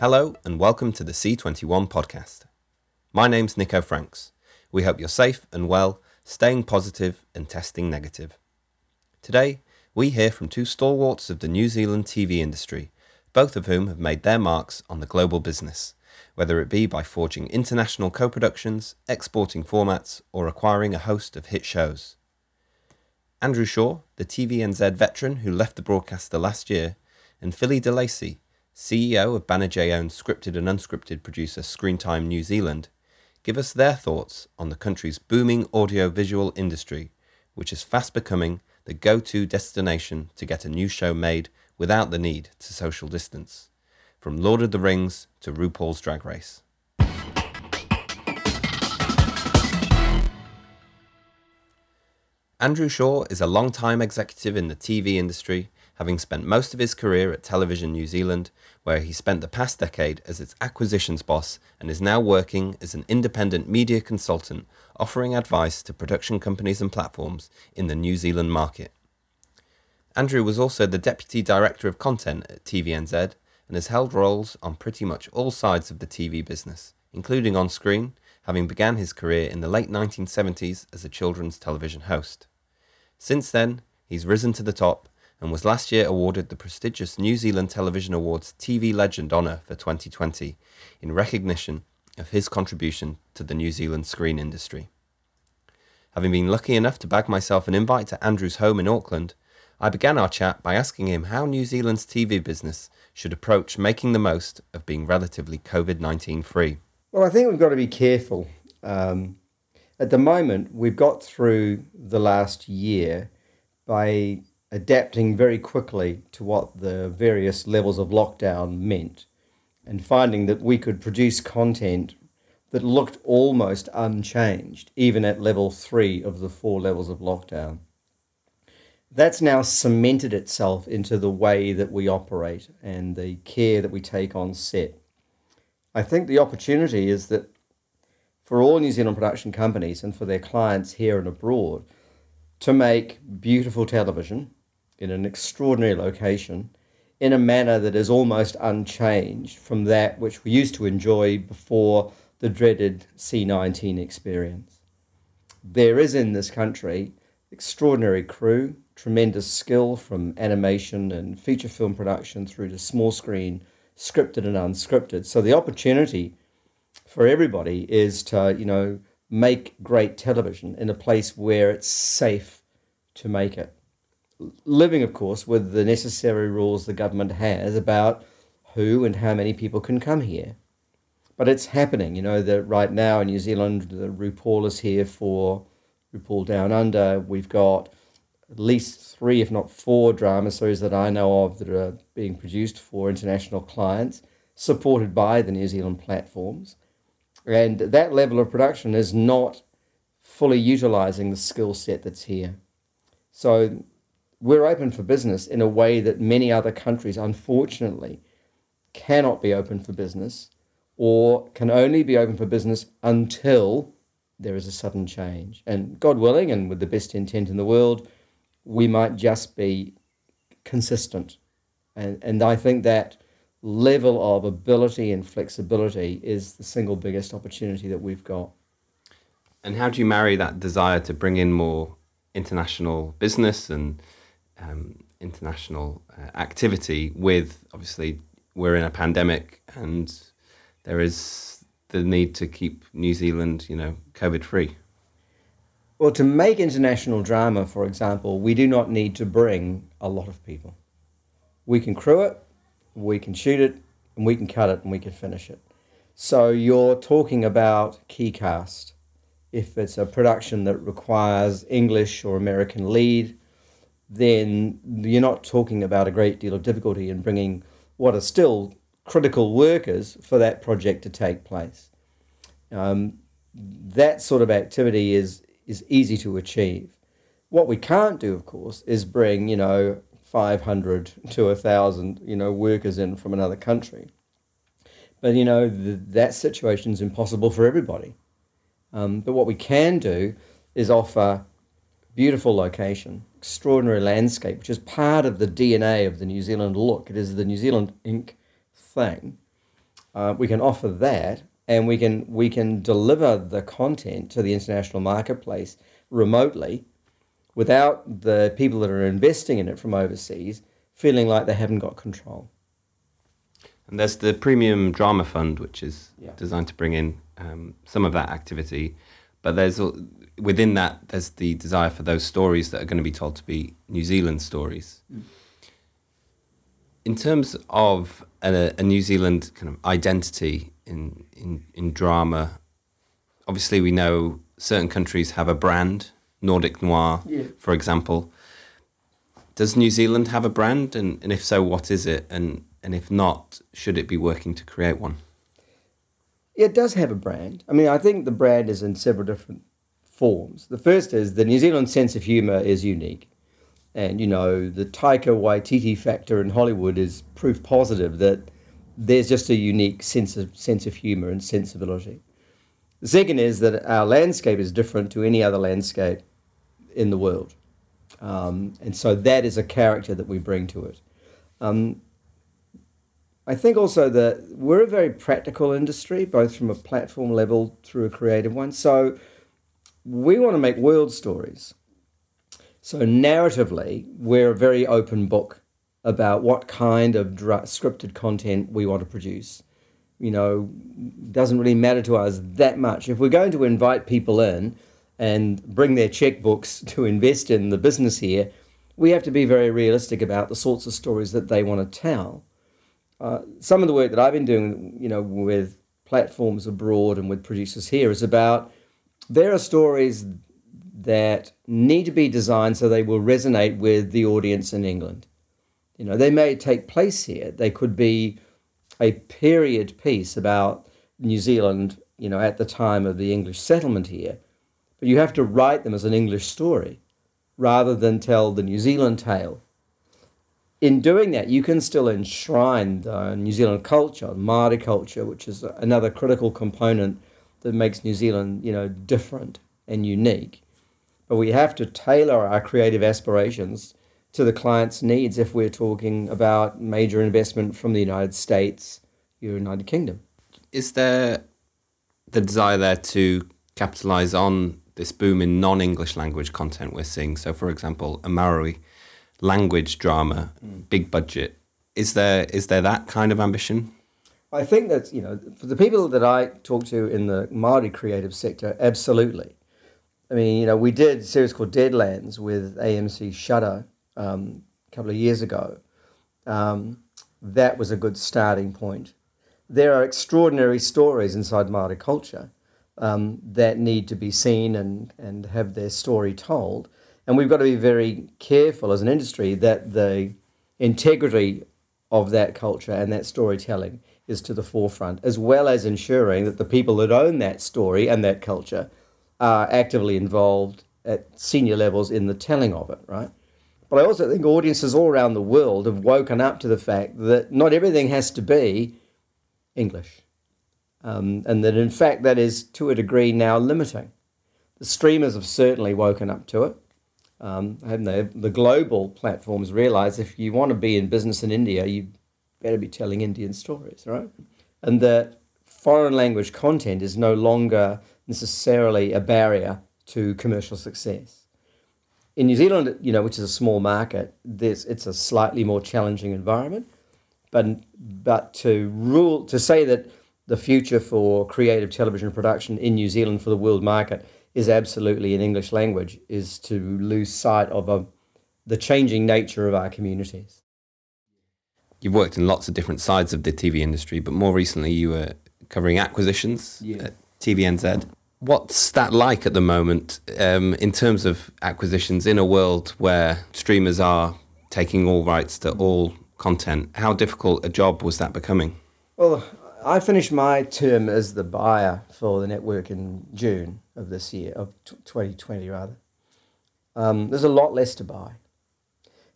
Hello, and welcome to the C21 podcast. My name's Nico Franks. We hope you're safe and well, staying positive and testing negative. Today, we hear from two stalwarts of the New Zealand TV industry, both of whom have made their marks on the global business, whether it be by forging international co productions, exporting formats, or acquiring a host of hit shows. Andrew Shaw, the TVNZ veteran who left the broadcaster last year, and Philly De Lacy, CEO of Banijay owned scripted and unscripted producer Screentime New Zealand, give us their thoughts on the country's booming audiovisual industry, which is fast becoming the go to destination to get a new show made without the need to social distance, from Lord of the Rings to RuPaul's Drag Race. Andrew Shaw is a long-time executive in the TV industry having spent most of his career at Television New Zealand, where he spent the past decade as its acquisitions boss and is now working as an independent media consultant, offering advice to production companies and platforms in the New Zealand market. Andrew was also the Deputy Director of Content at TVNZ and has held roles on pretty much all sides of the TV business, including on screen, having began his career in the late 1970s as a children's television host. Since then, he's risen to the top and was last year awarded the prestigious New Zealand Television Awards TV Legend Honour for 2020 in recognition of his contribution to the New Zealand screen industry. Having been lucky enough to bag myself an invite to Andrew's home in Auckland, I began our chat by asking him how New Zealand's TV business should approach making the most of being relatively COVID 19 free. Well, I think we've got to be careful. Um, at the moment, we've got through the last year by adapting very quickly to what the various levels of lockdown meant and finding that we could produce content that looked almost unchanged, even at level three of the four levels of lockdown. That's now cemented itself into the way that we operate and the care that we take on set. I think the opportunity is that for all New Zealand production companies and for their clients here and abroad to make beautiful television in an extraordinary location in a manner that is almost unchanged from that which we used to enjoy before the dreaded C19 experience. There is in this country extraordinary crew, tremendous skill from animation and feature film production through to small screen, scripted and unscripted. So the opportunity for everybody is to, you know, make great television in a place where it's safe to make it living, of course, with the necessary rules the government has about who and how many people can come here. But it's happening, you know, that right now in New Zealand, the RuPaul is here for RuPaul Down Under. We've got at least three, if not four, drama series that I know of that are being produced for international clients, supported by the New Zealand platforms. And that level of production is not fully utilizing the skill set that's here. So we're open for business in a way that many other countries, unfortunately, cannot be open for business or can only be open for business until there is a sudden change. And God willing, and with the best intent in the world, we might just be consistent. And, and I think that level of ability and flexibility is the single biggest opportunity that we've got. And how do you marry that desire to bring in more international business and um, international uh, activity with obviously we're in a pandemic and there is the need to keep New Zealand, you know, COVID free. Well, to make international drama, for example, we do not need to bring a lot of people. We can crew it, we can shoot it, and we can cut it, and we can finish it. So you're talking about key cast. If it's a production that requires English or American lead, then you're not talking about a great deal of difficulty in bringing what are still critical workers for that project to take place. Um, that sort of activity is is easy to achieve. What we can't do, of course, is bring you know 500 to a 1,000 you know workers in from another country. But you know the, that situation is impossible for everybody. Um, but what we can do is offer beautiful location, extraordinary landscape, which is part of the DNA of the New Zealand look. It is the New Zealand ink thing. Uh, we can offer that, and we can we can deliver the content to the international marketplace remotely, without the people that are investing in it from overseas feeling like they haven't got control. And there's the Premium Drama Fund, which is Yeah. designed to bring in um, some of that activity. But there's within that, there's the desire for those stories that are going to be told to be New Zealand stories. Mm. In terms of a, a New Zealand kind of identity in, in, in drama, obviously we know certain countries have a brand, Nordic Noir, Yeah. for example. Does New Zealand have a brand? And, and if so, what is it? And, and if not, should it be working to create one? It does have a brand. I mean, I think the brand is in several different forms. The first is the New Zealand sense of humour is unique. And, you know, the Taika Waititi factor in Hollywood is proof positive that there's just a unique sense of, sense of humour and sensibility. The second is that our landscape is different to any other landscape in the world. Um, and so that is a character that we bring to it. Um, I think also that we're a very practical industry, both from a platform level through a creative one. So we want to make world stories. So narratively, we're a very open book about what kind of dra- scripted content we want to produce. You know, doesn't really matter to us that much. If we're going to invite people in and bring their checkbooks to invest in the business here, we have to be very realistic about the sorts of stories that they want to tell uh, some of the work that I've been doing, you know, with platforms abroad and with producers here is about there are stories that need to be designed so they will resonate with the audience in England. You know, they may take place here. They could be a period piece about New Zealand, you know, at the time of the English settlement here. But you have to write them as an English story rather than tell the New Zealand tale in doing that, you can still enshrine the New Zealand culture, Māori culture, which is another critical component that makes New Zealand, you know, different and unique. But we have to tailor our creative aspirations to the client's needs if we're talking about major investment from the United States, the United Kingdom. Is there the desire there to capitalize on this boom in non English language content we're seeing? So, for example, a Maori language drama, mm. big budget. Is there is there that kind of ambition? I think that you know, for the people that I talk to in the Maori creative sector, absolutely. I mean, you know, we did a series called Deadlands with AMC Shudder um, a couple of years ago. Um, that was a good starting point. There are extraordinary stories inside Maori culture um, that need to be seen and, and have their story told. And we've got to be very careful as an industry that the integrity of that culture and that storytelling is to the forefront, as well as ensuring that the people that own that story and that culture are actively involved at senior levels in the telling of it, right? But I also think audiences all around the world have woken up to the fact that not everything has to be English. Um, and that in fact that is to a degree now limiting. The streamers have certainly woken up to it. Um, and the, the global platforms realize if you want to be in business in India, you better be telling Indian stories, right? And that foreign language content is no longer necessarily a barrier to commercial success. In New Zealand, you know, which is a small market, this it's a slightly more challenging environment. But but to rule to say that the future for creative television production in New Zealand for the world market is absolutely in English language is to lose sight of a, the changing nature of our communities. You've worked in lots of different sides of the TV industry, but more recently you were covering acquisitions Yeah. at TVNZ. What's that like at the moment um, in terms of acquisitions in a world where streamers are taking all rights to all content? How difficult a job was that becoming? Well, I finished my term as the buyer for the network in June of this year, of t- 2020 rather. Um, there's a lot less to buy.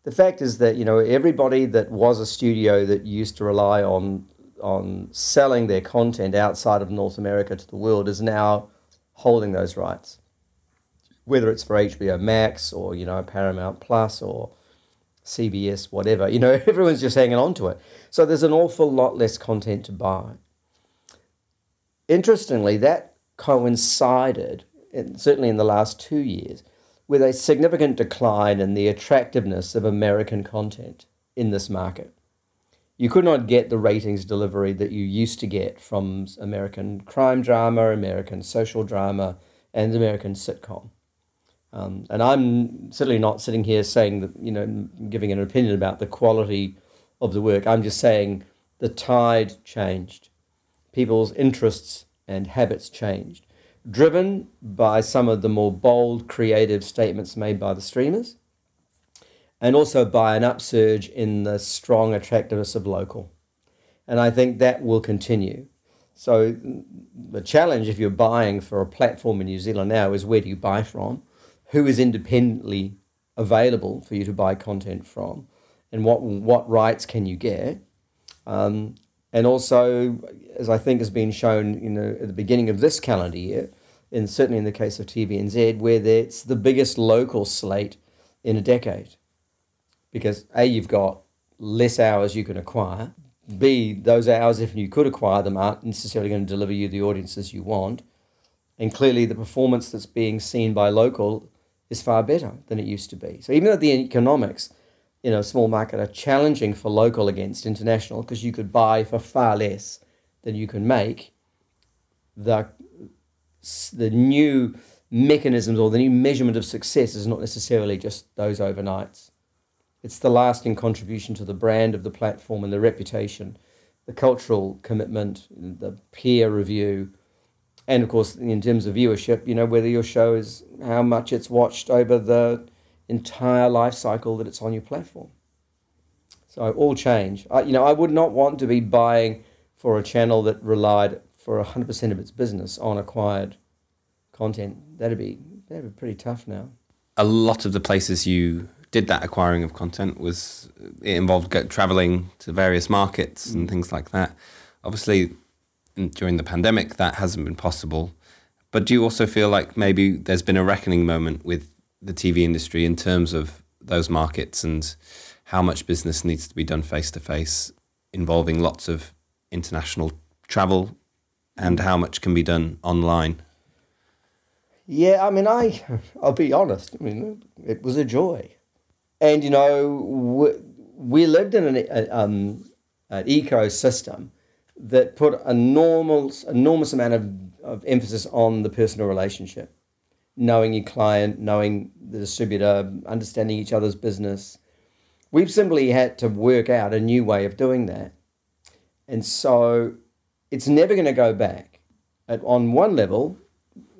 The fact is that you know everybody that was a studio that used to rely on on selling their content outside of North America to the world is now holding those rights. Whether it's for HBO Max or you know Paramount Plus or CBS, whatever, you know everyone's just hanging on to it. So there's an awful lot less content to buy. interestingly, that coincided, certainly in the last two years, with a significant decline in the attractiveness of American content in this market. You could not get the ratings delivery that you used to get from American crime drama, American social drama, and American sitcom. Um, and I'm certainly not sitting here saying that, you know, giving an opinion about the quality of the work. I'm just saying the tide changed. People's interests and habits changed, driven by some of the more bold, creative statements made by the streamers, and also by an upsurge in the strong attractiveness of local. And I think that will continue. So, the challenge if you're buying for a platform in New Zealand now is where do you buy from? who is independently available for you to buy content from, and what what rights can you get, um, and also, as I think has been shown, you know, at the beginning of this calendar year, and certainly in the case of TVNZ, where it's the biggest local slate in a decade, because a you've got less hours you can acquire. B, those hours, if you could acquire them, aren't necessarily going to deliver you the audiences you want. And clearly, the performance that's being seen by local is far better than it used to be. So even though the economics in a small market are challenging for local against international, because you could buy for far less than you can make, the the new mechanisms or the new measurement of success is not necessarily just those overnights. It's the lasting contribution to the brand of the platform and the reputation, the cultural commitment, the peer review, and of course, in terms of viewership, you know, whether your show is how much it's watched over the entire life cycle that it's on your platform. So all change. I, you know, I would not want to be buying for a channel that relied for 100% of its business on acquired content. That'd be that'd be pretty tough now. A lot of the places you did that acquiring of content was it involved traveling to various markets and mm. things like that. Obviously, during the pandemic, that hasn't been possible. But do you also feel like maybe there's been a reckoning moment with the TV industry in terms of those markets and how much business needs to be done face to face, involving lots of international travel, and how much can be done online? Yeah, I mean, I I'll be honest. I mean, it was a joy, and you know, we, we lived in an, a, um, an ecosystem that put enormous enormous amount of, of emphasis on the personal relationship, knowing your client, knowing the distributor, understanding each other's business. We've simply had to work out a new way of doing that. And so it's never going to go back. At, on one level,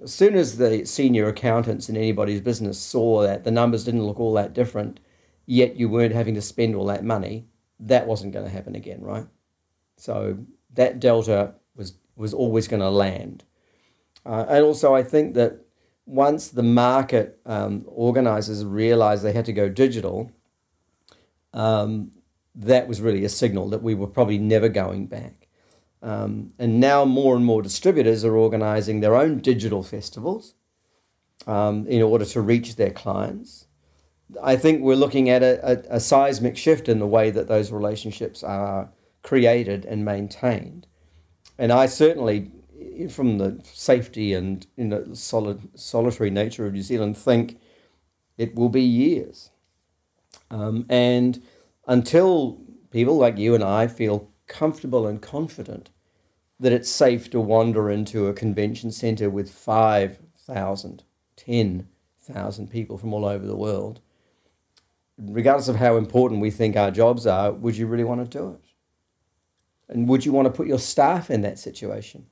as soon as the senior accountants in anybody's business saw that the numbers didn't look all that different, yet you weren't having to spend all that money, that wasn't going to happen again, right? So that delta was was always going to land. Uh, and also, I think that once the market um, organizers realized they had to go digital, um, that was really a signal that we were probably never going back. Um, and now more and more distributors are organizing their own digital festivals um, in order to reach their clients. I think we're looking at a, a, a seismic shift in the way that those relationships are created and maintained. And I certainly, from the safety and you know, solid, solitary nature of New Zealand, think it will be years. Um, and until people like you and I feel comfortable and confident that it's safe to wander into a convention centre with 5,000, 10,000 people from all over the world, regardless of how important we think our jobs are, would you really want to do it? And would you want to put your staff in that situation?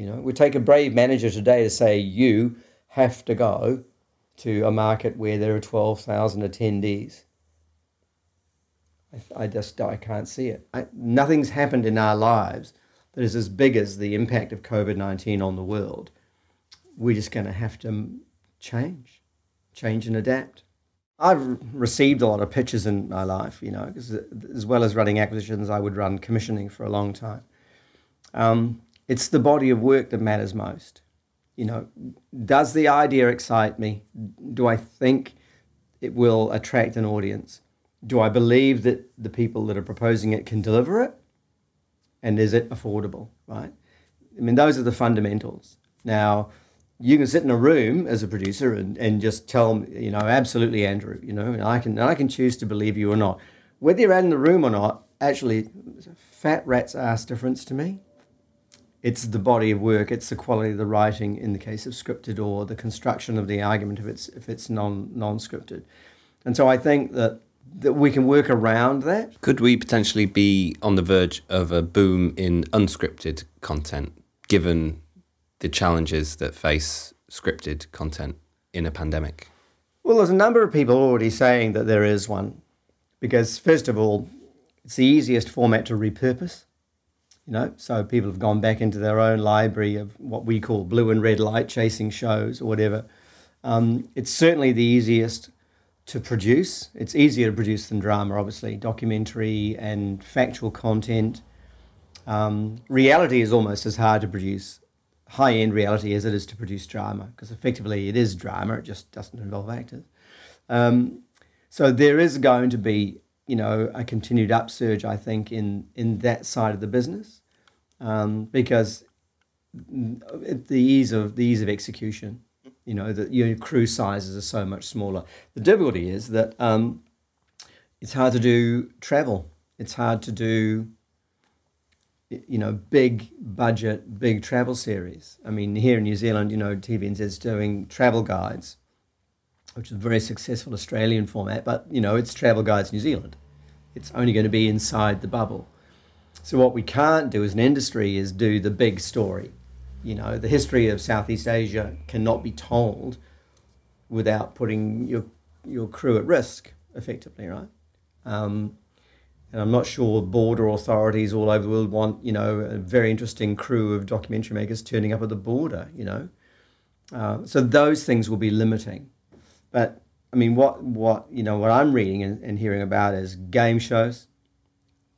You know, it would take a brave manager today to say you have to go to a market where there are 12,000 attendees. I, I, just I can't see it. I, nothing's happened in our lives that is as big as the impact of COVID 19 on the world. We're just going to have to change, change and adapt. I've received a lot of pitches in my life, you know, because as well as running acquisitions, I would run commissioning for a long time. Um, it's the body of work that matters most. You know, does the idea excite me? Do I think it will attract an audience? Do I believe that the people that are proposing it can deliver it? And is it affordable, right? I mean, those are the fundamentals. Now, you can sit in a room as a producer and, and just tell me, you know, absolutely, Andrew, you know, and I can I can choose to believe you or not. Whether you're in the room or not, actually, fat rat's ass difference to me. It's the body of work, it's the quality of the writing in the case of scripted or the construction of the argument if it's if it's non non scripted. And so I think that that we can work around that. Could we potentially be on the verge of a boom in unscripted content, given the challenges that face scripted content in a pandemic? Well, there's a number of people already saying that there is one, because first of all, it's the easiest format to repurpose. You know, so people have gone back into their own library of what we call blue and red light chasing shows or whatever. Um, it's certainly the easiest to produce. It's easier to produce than drama, obviously. Documentary and factual content. Um, reality is almost as hard to produce, high end reality, as it is to produce drama, because effectively it is drama, it just doesn't involve actors. Um, so there is going to be, you know, a continued upsurge, I think, in, in that side of the business, um, because the ease of the ease of execution you know that your crew sizes are so much smaller. The difficulty is that um, it's hard to do travel. It's hard to do you know big budget, big travel series. I mean, here in New Zealand, you know, TVNZ is doing travel guides, which is a very successful Australian format. But you know, it's travel guides New Zealand. It's only going to be inside the bubble. So what we can't do as an industry is do the big story you know, the history of Southeast Asia cannot be told without putting your your crew at risk, effectively, right? Um, and I'm not sure border authorities all over the world want, you know, a very interesting crew of documentary makers turning up at the border, you know. Uh, so those things will be limiting. But I mean, what what you know, what I'm reading and, and hearing about is game shows,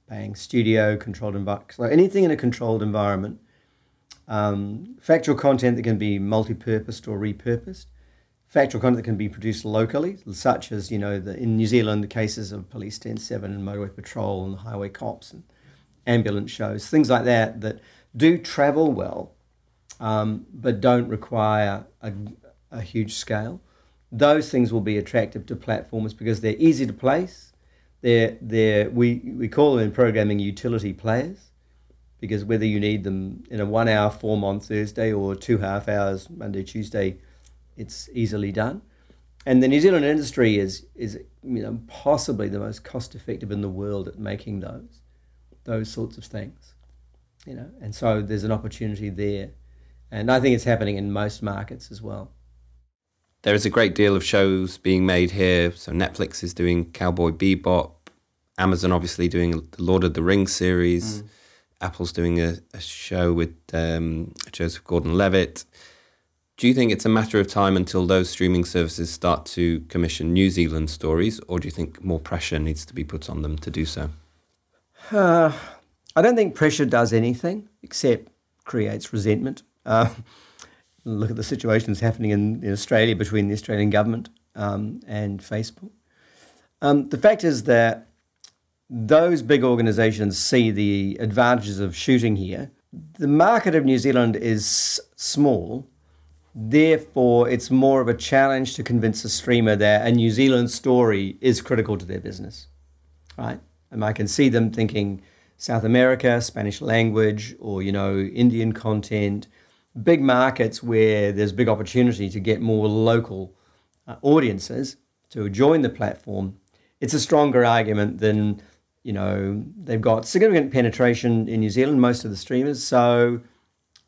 bang, studio controlled environment, so anything in a controlled environment um, factual content that can be multi-purposed or repurposed, factual content that can be produced locally, such as you know the, in New Zealand the cases of Police 107 and Motorway Patrol and the Highway Cops and ambulance shows, things like that that do travel well, um, but don't require a, a huge scale. Those things will be attractive to platformers because they're easy to place. They're, they're, we, we call them in programming utility players because whether you need them in a one hour form on Thursday or two half hours Monday, Tuesday, it's easily done. And the New Zealand industry is, is you know, possibly the most cost effective in the world at making those, those sorts of things. You know, and so there's an opportunity there. And I think it's happening in most markets as well. There is a great deal of shows being made here. So Netflix is doing Cowboy Bebop, Amazon obviously doing the Lord of the Rings series. Mm. Apple's doing a, a show with um, Joseph Gordon-Levitt. Do you think it's a matter of time until those streaming services start to commission New Zealand stories, or do you think more pressure needs to be put on them to do so? Uh, I don't think pressure does anything except creates resentment. Uh, look at the situations happening in, in, Australia between the Australian government um, and Facebook. Um, the fact is that those big organisations see the advantages of shooting here. The market of New Zealand is small, therefore, it's more of a challenge to convince a streamer that a New Zealand story is critical to their business, right? And I can see them thinking South America, Spanish language, or you know, Indian content, big markets where there's big opportunity to get more local uh, audiences to join the platform. It's a stronger argument than you know, they've got significant penetration in New Zealand, most of the streamers. So,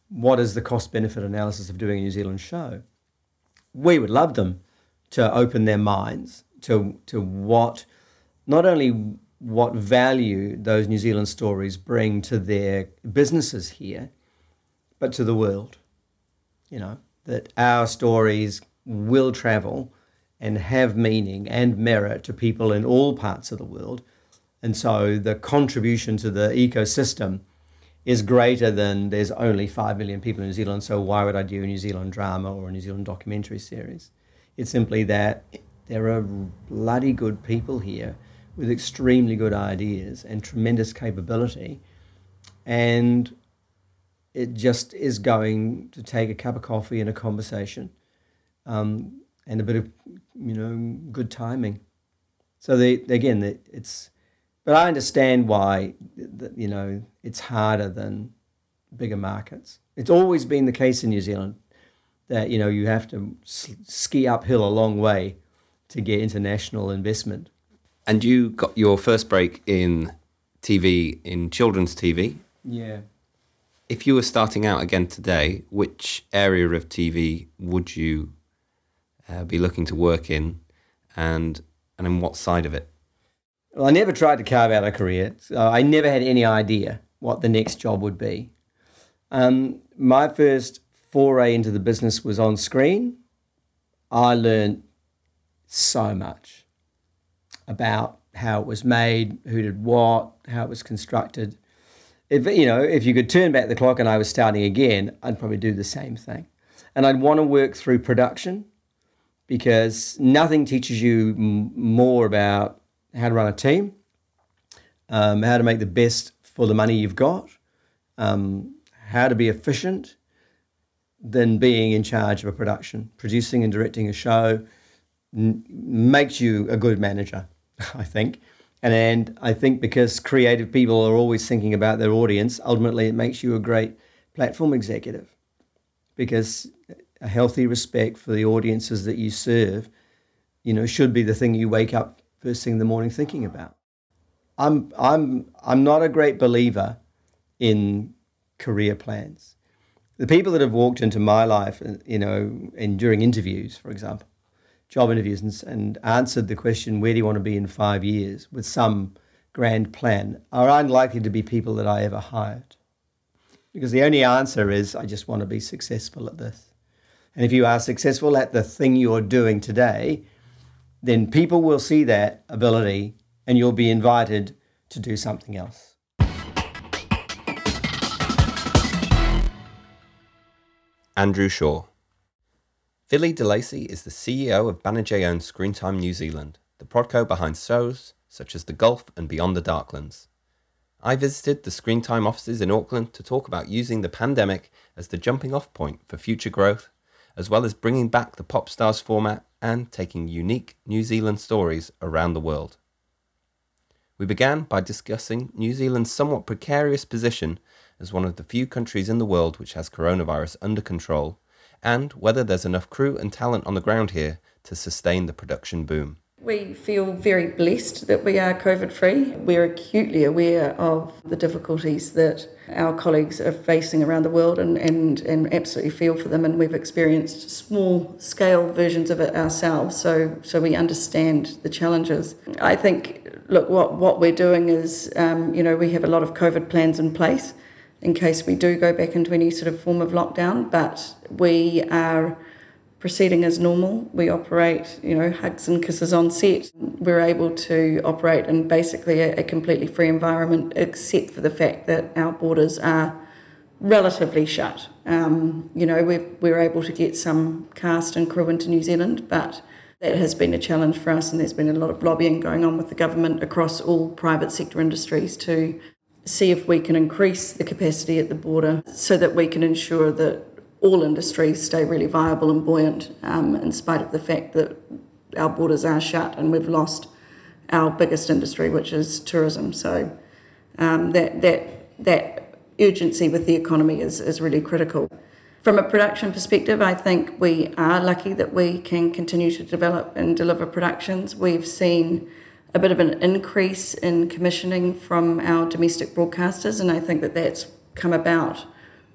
what is the cost benefit analysis of doing a New Zealand show? We would love them to open their minds to, to what, not only what value those New Zealand stories bring to their businesses here, but to the world. You know, that our stories will travel and have meaning and merit to people in all parts of the world and so the contribution to the ecosystem is greater than there's only 5 million people in New Zealand, so why would I do a New Zealand drama or a New Zealand documentary series? It's simply that there are bloody good people here with extremely good ideas and tremendous capability. And it just is going to take a cup of coffee and a conversation um, and a bit of, you know, good timing. So they, again, it's, but I understand why, you know, it's harder than bigger markets. It's always been the case in New Zealand that, you know, you have to ski uphill a long way to get international investment. And you got your first break in TV, in children's TV. Yeah. If you were starting out again today, which area of TV would you uh, be looking to work in, and and in what side of it? Well, I never tried to carve out a career. So I never had any idea what the next job would be. Um, my first foray into the business was on screen. I learned so much about how it was made, who did what, how it was constructed. If you know, if you could turn back the clock and I was starting again, I'd probably do the same thing. And I'd want to work through production because nothing teaches you m- more about how to run a team, um, how to make the best for the money you've got, um, how to be efficient, than being in charge of a production. Producing and directing a show n- makes you a good manager, I think. And, and I think because creative people are always thinking about their audience, ultimately it makes you a great platform executive because a healthy respect for the audiences that you serve, you know, should be the thing you wake up first thing in the morning thinking about. I'm I'm I'm not a great believer in career plans. The people that have walked into my life, you know, in during interviews, for example, job interviews, and, and answered the question, "Where do you want to be in five years?" with some grand plan, are unlikely to be people that I ever hired, because the only answer is, "I just want to be successful at this." And if you are successful at the thing you're doing today, then people will see that ability and you'll be invited to do something else. Andrew Shaw. Philly DeLacy is the CEO of Banijay owned Screentime New Zealand, the prodco behind shows such as The Gulf and Beyond the Darklands. I visited the Screentime offices in Auckland to talk about using the pandemic as the jumping off point for future growth as well as bringing back the Pop Stars format and taking unique New Zealand stories around the world. We began by discussing New Zealand's somewhat precarious position as one of the few countries in the world which has coronavirus under control, and whether there's enough crew and talent on the ground here to sustain the production boom. We feel very blessed that we are COVID free. We're acutely aware of the difficulties that our colleagues are facing around the world and, and, and absolutely feel for them. And we've experienced small scale versions of it ourselves, so, so we understand the challenges. I think, look, what, what we're doing is, um, you know, we have a lot of COVID plans in place in case we do go back into any sort of form of lockdown, but we are proceeding as normal. We operate, you know, hugs and kisses on set. We're able to operate in basically a, a completely free environment, except for the fact that our borders are relatively shut. Um, you know, we're, we're able to get some cast and crew into New Zealand, but that has been a challenge for us, and there's been a lot of lobbying going on with the government across all private sector industries to see if we can increase the capacity at the border so that we can ensure that all industries stay really viable and buoyant, um, in spite of the fact that our borders are shut and we've lost our biggest industry, which is tourism. So um, that that that urgency with the economy is is really critical. From a production perspective, I think we are lucky that we can continue to develop and deliver productions. We've seen a bit of an increase in commissioning from our domestic broadcasters, and I think that that's come about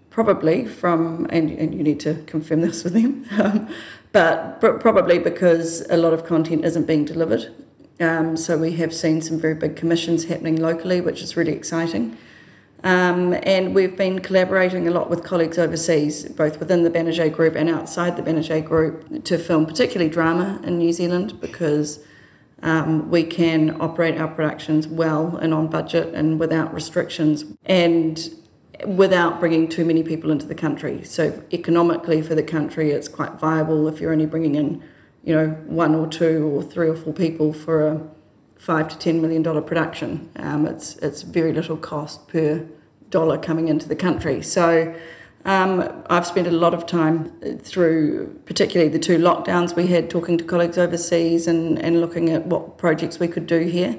probably from, and, and you need to confirm this with them, um, but probably because a lot of content isn't being delivered. Um, so we have seen some very big commissions happening locally, which is really exciting. Um, and we've been collaborating a lot with colleagues overseas, both within the Banijay Group and outside the Banijay Group, to film particularly drama in New Zealand because um, we can operate our productions well and on budget and without restrictions. And without bringing too many people into the country. So economically for the country, it's quite viable if you're only bringing in, you know, one or two or three or four people for a five to ten million dollar production. Um, it's it's very little cost per dollar coming into the country. So um, I've spent a lot of time through, particularly the two lockdowns we had, talking to colleagues overseas and, and looking at what projects we could do here.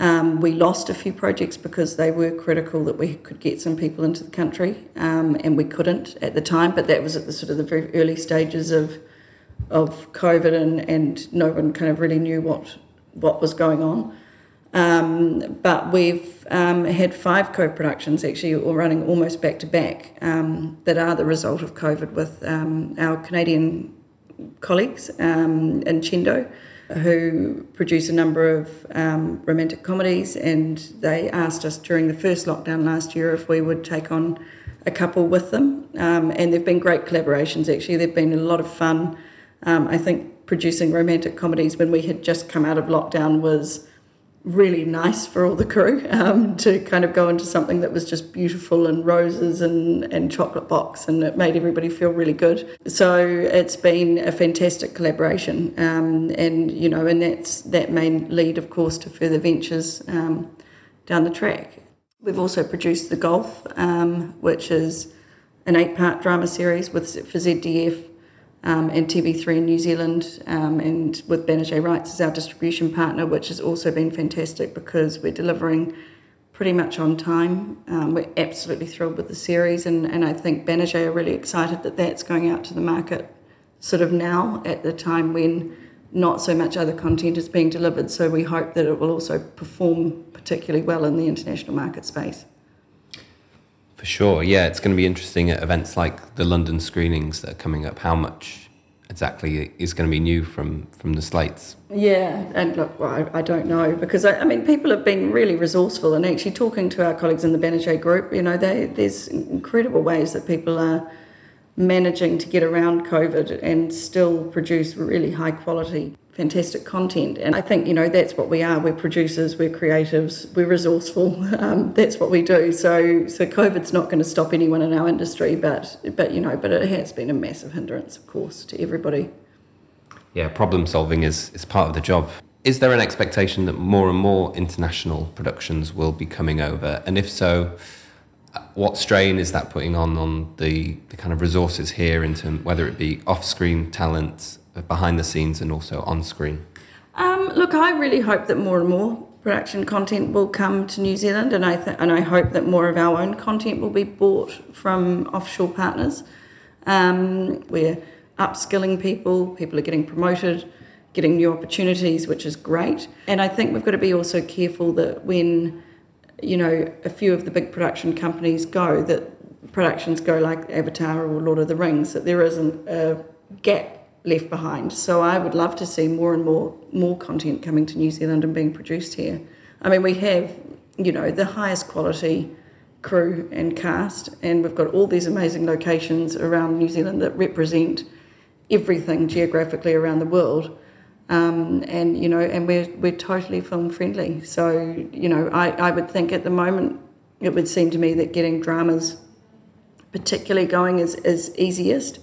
Um, we lost a few projects because they were critical that we could get some people into the country, um, and we couldn't at the time. But that was at the sort of the very early stages of of COVID, and, and no one kind of really knew what what was going on. Um, but we've um, had five co-productions actually, all running almost back to back, um, that are the result of COVID with um, our Canadian colleagues um, Incendo, who produce a number of um, romantic comedies, and they asked us during the first lockdown last year if we would take on a couple with them, and they've been great collaborations. Actually, they've been a lot of fun. I think producing romantic comedies when we had just come out of lockdown was really nice for all the crew um, to kind of go into something that was just beautiful and roses and, and chocolate box and it made everybody feel really good. So it's been a fantastic collaboration um, and you know and that's that may lead of course to further ventures um, down the track. We've also produced the Gulf um, which is an eight part drama series with for zdf um, and TV3 in New Zealand, um, and with Banijay Rights as our distribution partner, which has also been fantastic because we're delivering pretty much on time. Um, we're absolutely thrilled with the series, and, and I think Banijay are really excited that that's going out to the market sort of now at the time when not so much other content is being delivered. So we hope that it will also perform particularly well in the international market space. For sure, yeah, it's going to be interesting at events like the London screenings that are coming up. How much exactly is going to be new from from the slates? Yeah, and look, well, I, I, don't know because I, I, mean, people have been really resourceful and actually talking to our colleagues in the Banijay group. You know, they, there's incredible ways that people are managing to get around COVID and still produce really high quality fantastic content. And I think, you know, that's what we are. We're producers, we're creatives, we're resourceful. Um, that's what we do. So so COVID's not going to stop anyone in our industry, but but you know, but it has been a massive hindrance, of course, to everybody. Yeah, problem solving is, is part of the job. Is there an expectation that more and more international productions will be coming over? And if so, what strain is that putting on on the, the kind of resources here in terms whether it be off-screen talent behind the scenes and also on screen? Um, look, I really hope that more and more production content will come to New Zealand, and I th- and I hope that more of our own content will be bought from offshore partners. Um, we're upskilling people; people are getting promoted, getting new opportunities, which is great. And I think we've got to be also careful that when you know a few of the big production companies go, that productions go like Avatar or Lord of the Rings, that there isn't a gap left behind. So I would love to see more and more more content coming to New Zealand and being produced here. I mean, we have you know the highest quality crew and cast, and we've got all these amazing locations around New Zealand that represent everything geographically around the world. Um, and you know, and we're we're totally film friendly. So you know, I, I would think at the moment it would seem to me that getting dramas particularly going is, is easiest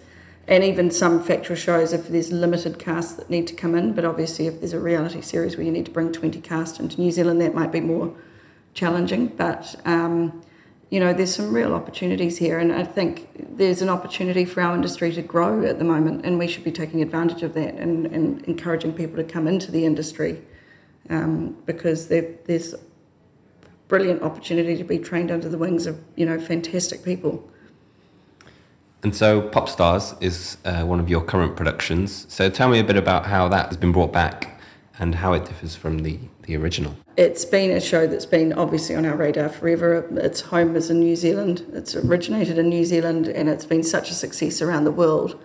and even some factual shows if there's limited casts that need to come in but obviously if there's a reality series where you need to bring 20 cast into new zealand that might be more challenging but um, you know there's some real opportunities here and i think there's an opportunity for our industry to grow at the moment and we should be taking advantage of that and, and encouraging people to come into the industry um, because there's brilliant opportunity to be trained under the wings of you know fantastic people and so, Pop Stars is uh, one of your current productions. So, tell me a bit about how that has been brought back and how it differs from the, the original. It's been a show that's been obviously on our radar forever. Its home is in New Zealand. It's originated in New Zealand and it's been such a success around the world.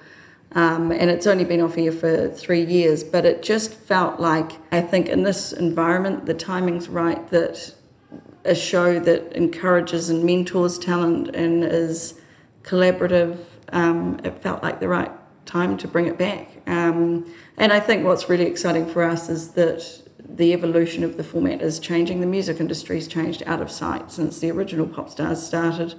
Um, and it's only been off here for three years, but it just felt like, I think, in this environment, the timing's right that a show that encourages and mentors talent and is collaborative. Um, it felt like the right time to bring it back. Um, and I think what's really exciting for us is that the evolution of the format is changing. The music industry's changed out of sight since the original Pop Stars started.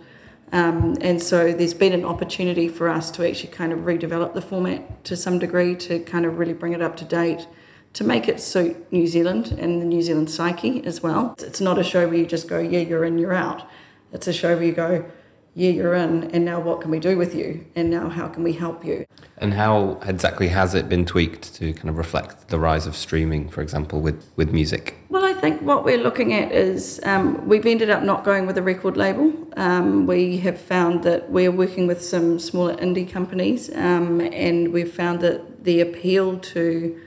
Um, and so there's been an opportunity for us to actually kind of redevelop the format to some degree to kind of really bring it up to date to make it suit New Zealand and the New Zealand psyche as well. It's not a show where you just go, yeah, you're in, you're out It's a show where you go, yeah, you're in, and now what can we do with you? And now how can we help you? And how exactly has it been tweaked to kind of reflect the rise of streaming, for example, with, with music? Well, I think what we're looking at is um, we've ended up not going with a record label. Um, we have found that we're working with some smaller indie companies, um, and we've found that the appeal to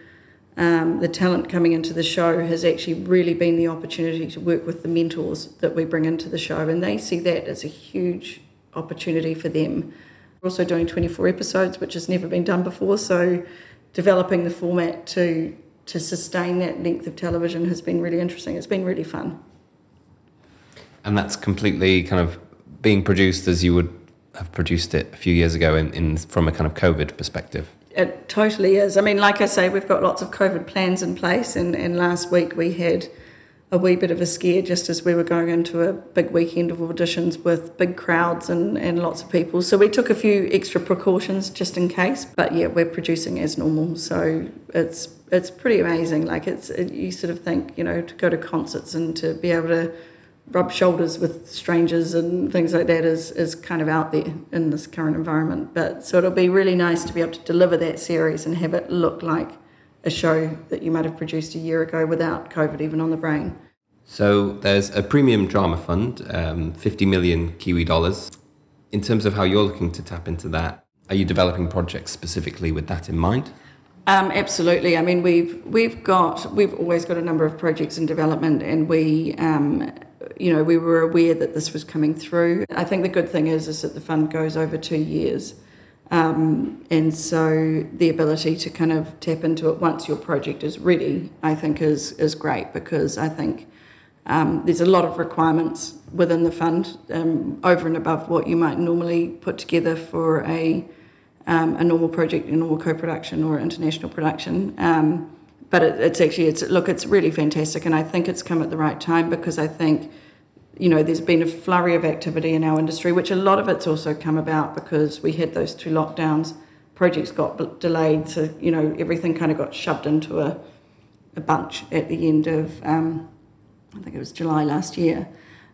um, the talent coming into the show has actually really been the opportunity to work with the mentors that we bring into the show, and they see that as a huge opportunity for them. We're also doing 24 episodes, which has never been done before, so developing the format to to sustain that length of television has been really interesting. It's been really fun. And that's completely kind of being produced as you would have produced it a few years ago in, in from a kind of COVID perspective. It totally is. I mean, like I say, we've got lots of COVID plans in place, and, and last week we had a wee bit of a scare just as we were going into a big weekend of auditions with big crowds and, and lots of people. So we took a few extra precautions just in case. But yeah, we're producing as normal. So it's it's pretty amazing. Like it's it, you sort of think you know to go to concerts and to be able to rub shoulders with strangers and things like that is, is kind of out there in this current environment. But so it'll be really nice to be able to deliver that series and have it look like a show that you might have produced a year ago without COVID even on the brain. So there's a premium drama fund, um, 50 million Kiwi dollars. In terms of how you're looking to tap into that, are you developing projects specifically with that in mind? Um, absolutely. I mean, we've we've got we've always got a number of projects in development, and we um, you know, we were aware that this was coming through. I think the good thing is is that the fund goes over two years. Um, and so the ability to kind of tap into it once your project is ready, I think is is great because I think um, there's a lot of requirements within the fund um, over and above what you might normally put together for a um, a normal project, a normal co-production or international production. Um, but it, it's actually it's look it's really fantastic and i think it's come at the right time because i think you know there's been a flurry of activity in our industry which a lot of it's also come about because we had those two lockdowns projects got delayed so you know everything kind of got shoved into a, a bunch at the end of um, i think it was july last year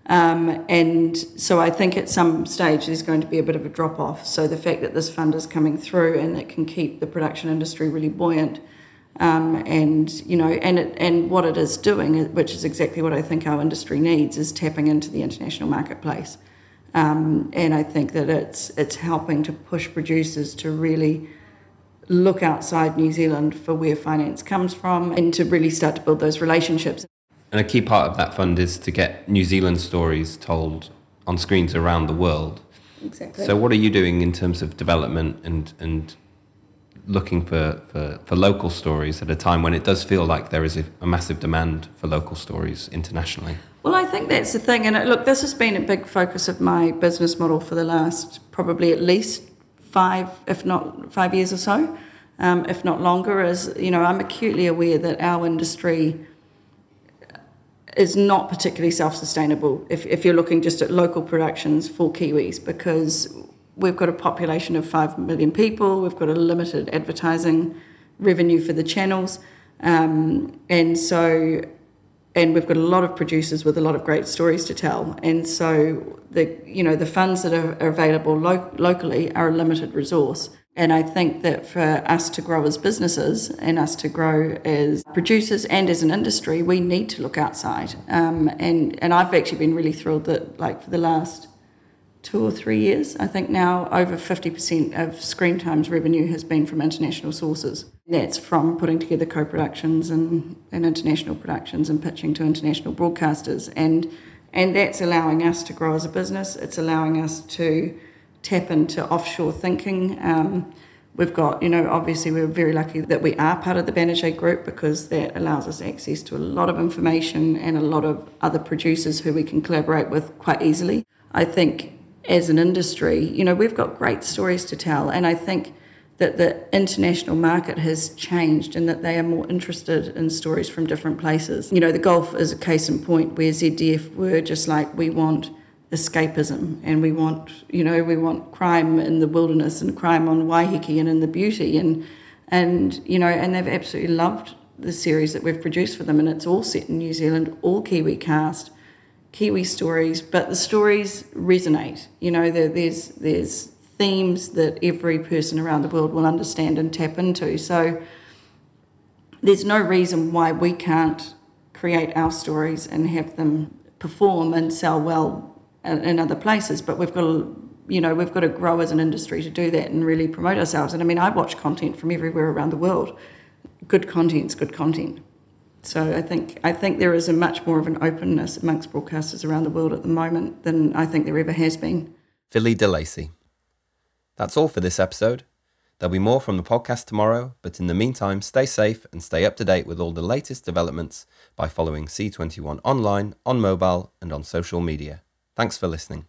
um, and so I think at some stage there's going to be a bit of a drop off. So the fact that this fund is coming through and it can keep the production industry really buoyant um, and you know, and it, and what it is doing, which is exactly what I think our industry needs, is tapping into the international marketplace. Um, and I think that it's it's helping to push producers to really look outside New Zealand for where finance comes from, and to really start to build those relationships. And a key part of that fund is to get New Zealand stories told on screens around the world. Exactly. So, what are you doing in terms of development and and looking for, for, for local stories at a time when it does feel like there is a, a, massive demand for local stories internationally? Well, I think that's the thing. And look, this has been a big focus of my business model for the last probably at least five, if not five years or so, um, if not longer. Is you know, I'm acutely aware that our industry is not particularly self-sustainable if, if you're looking just at local productions for Kiwis because we've got a population of 5 million people, we've got a limited advertising revenue for the channels. Um, and so, and we've got a lot of producers with a lot of great stories to tell. And so, the you know the funds that are, available lo- locally are a limited resource. And I think that for us to grow as businesses and us to grow as producers and as an industry, we need to look outside. Um, and and I've actually been really thrilled that like for the last two or three years. I think now over 50% of Screentime's revenue has been from international sources. That's from putting together co productions and, and international productions and pitching to international broadcasters. And, and that's allowing us to grow as a business. It's allowing us to tap into offshore thinking. Um, we've got, you know, obviously we're very lucky that we are part of the Banijay group because that allows us access to a lot of information and a lot of other producers who we can collaborate with quite easily. I think as an industry, you know, we've got great stories to tell. And I think that the international market has changed and that they are more interested in stories from different places. You know, the Gulf is a case in point where ZDF were just like, we want escapism and we want, you know, we want crime in the wilderness and crime on Waiheke and in the beauty. And, and you know, and they've absolutely loved the series that we've produced for them. And it's all set in New Zealand, all Kiwi cast Kiwi stories, but the stories resonate. You know, there, there's there's themes that every person around the world will understand and tap into. So there's no reason why we can't create our stories and have them perform and sell well in other places. But we've got to, you know, we've got to grow as an industry to do that and really promote ourselves. And I mean, I watch content from everywhere around the world. Good content's good content. So I think I think there is a much more of an openness amongst broadcasters around the world at the moment than I think there ever has been. Philly de Lacey. That's all for this episode. There'll be more from the podcast tomorrow, but in the meantime, stay safe and stay up to date with all the latest developments by following C21 online, on mobile, and on social media. Thanks for listening.